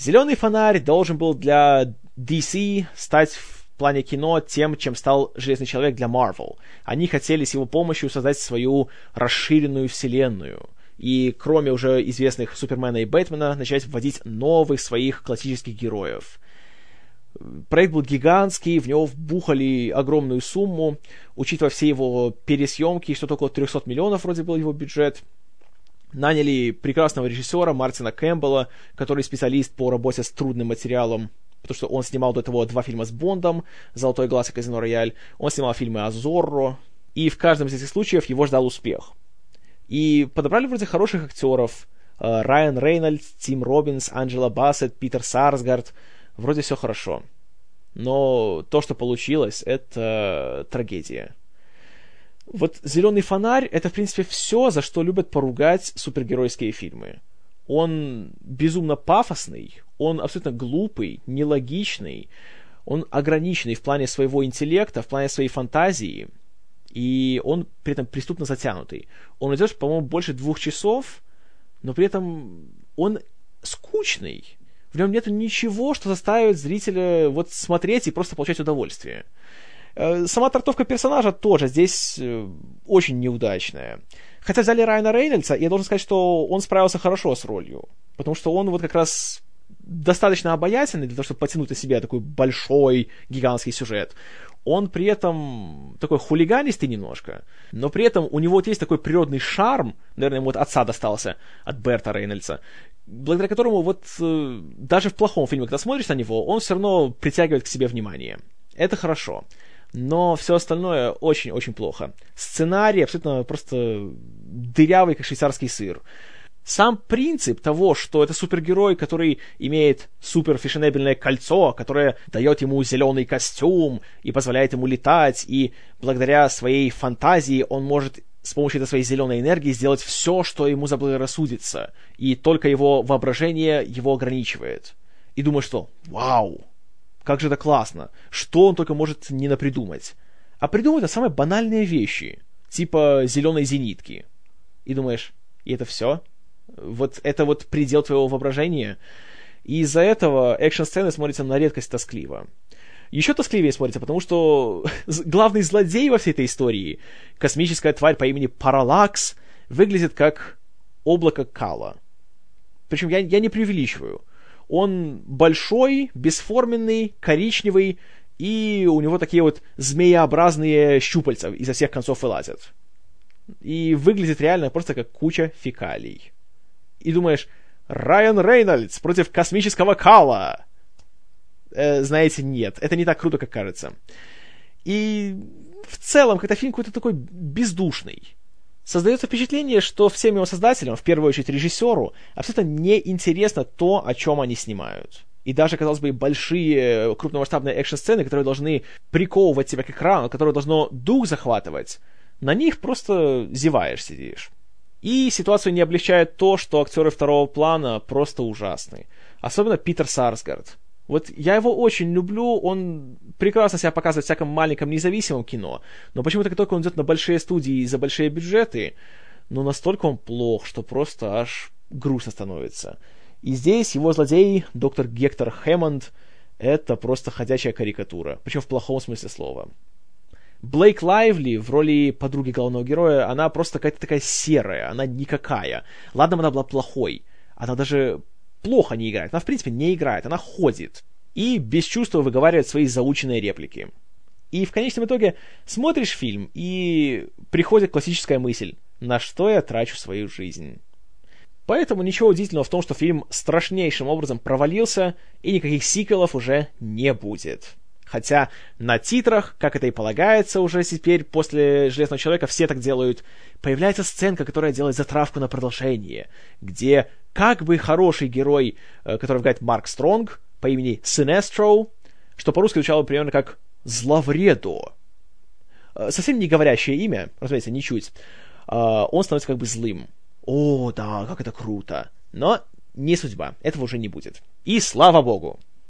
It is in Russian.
Зеленый фонарь должен был для DC стать в плане кино тем, чем стал Железный Человек для Marvel. Они хотели с его помощью создать свою расширенную вселенную. И кроме уже известных Супермена и Бэтмена, начать вводить новых своих классических героев. Проект был гигантский, в него вбухали огромную сумму, учитывая все его пересъемки, что-то около 300 миллионов вроде был его бюджет. Наняли прекрасного режиссера Мартина Кэмпбелла, который специалист по работе с трудным материалом, потому что он снимал до того два фильма с Бондом, «Золотой глаз» и «Казино Рояль», он снимал фильмы о Зорро, и в каждом из этих случаев его ждал успех. И подобрали вроде хороших актеров, э, Райан Рейнольдс, Тим Робинс, Анджела Бассет, Питер Сарсгард, вроде все хорошо. Но то, что получилось, это трагедия. Вот «Зеленый фонарь» — это, в принципе, все, за что любят поругать супергеройские фильмы. Он безумно пафосный, он абсолютно глупый, нелогичный, он ограниченный в плане своего интеллекта, в плане своей фантазии, и он при этом преступно затянутый. Он идет, по-моему, больше двух часов, но при этом он скучный. В нем нет ничего, что заставит зрителя вот смотреть и просто получать удовольствие. Э, сама трактовка персонажа тоже здесь э, очень неудачная. Хотя взяли Райана Рейнольдса, я должен сказать, что он справился хорошо с ролью. Потому что он вот как раз достаточно обаятельный для того, чтобы потянуть на себя такой большой, гигантский сюжет. Он при этом такой хулиганистый немножко, но при этом у него вот есть такой природный шарм, наверное, ему от отца достался, от Берта Рейнольдса, благодаря которому вот э, даже в плохом фильме, когда смотришь на него, он все равно притягивает к себе внимание. Это хорошо но все остальное очень-очень плохо. Сценарий абсолютно просто дырявый, как швейцарский сыр. Сам принцип того, что это супергерой, который имеет суперфешенебельное кольцо, которое дает ему зеленый костюм и позволяет ему летать, и благодаря своей фантазии он может с помощью этой своей зеленой энергии сделать все, что ему заблагорассудится, и только его воображение его ограничивает. И думаю, что «Вау! Как же это классно! Что он только может не напридумать? А придумывает это самые банальные вещи, типа зеленой зенитки. И думаешь, и это все? Вот это вот предел твоего воображения? И из-за этого экшн-сцены смотрятся на редкость тоскливо. Еще тоскливее смотрится, потому что главный злодей во всей этой истории, космическая тварь по имени Паралакс, выглядит как облако кала. Причем я, я не преувеличиваю. Он большой, бесформенный, коричневый, и у него такие вот змееобразные щупальца изо всех концов вылазят. И выглядит реально просто как куча фекалий. И думаешь, Райан Рейнольдс против космического Кала! Э, знаете, нет, это не так круто, как кажется. И в целом, как-то фильм какой-то такой бездушный. Создается впечатление, что всем его создателям, в первую очередь режиссеру, абсолютно неинтересно то, о чем они снимают. И даже, казалось бы, большие крупномасштабные экшн-сцены, которые должны приковывать тебя к экрану, которые должно дух захватывать, на них просто зеваешь, сидишь. И ситуацию не облегчает то, что актеры второго плана просто ужасны. Особенно Питер Сарсгард. Вот я его очень люблю, он прекрасно себя показывает в всяком маленьком независимом кино, но почему-то как только он идет на большие студии и за большие бюджеты, ну настолько он плох, что просто аж грустно становится. И здесь его злодей, доктор Гектор Хэммонд, это просто ходячая карикатура, причем в плохом смысле слова. Блейк Лайвли в роли подруги главного героя, она просто какая-то такая серая, она никакая. Ладно, она была плохой, она даже плохо не играет. Она, в принципе, не играет, она ходит. И без чувства выговаривает свои заученные реплики. И в конечном итоге смотришь фильм, и приходит классическая мысль, на что я трачу свою жизнь. Поэтому ничего удивительного в том, что фильм страшнейшим образом провалился, и никаких сиквелов уже не будет. Хотя на титрах, как это и полагается уже теперь после «Железного человека», все так делают, появляется сценка, которая делает затравку на продолжение, где как бы хороший герой, э, который играет Марк Стронг, по имени Sinestro, что по-русски звучало примерно как «Зловредо». Э, совсем не говорящее имя, разумеется, ничуть. Э, он становится как бы злым. О, да, как это круто. Но не судьба, этого уже не будет. И слава богу.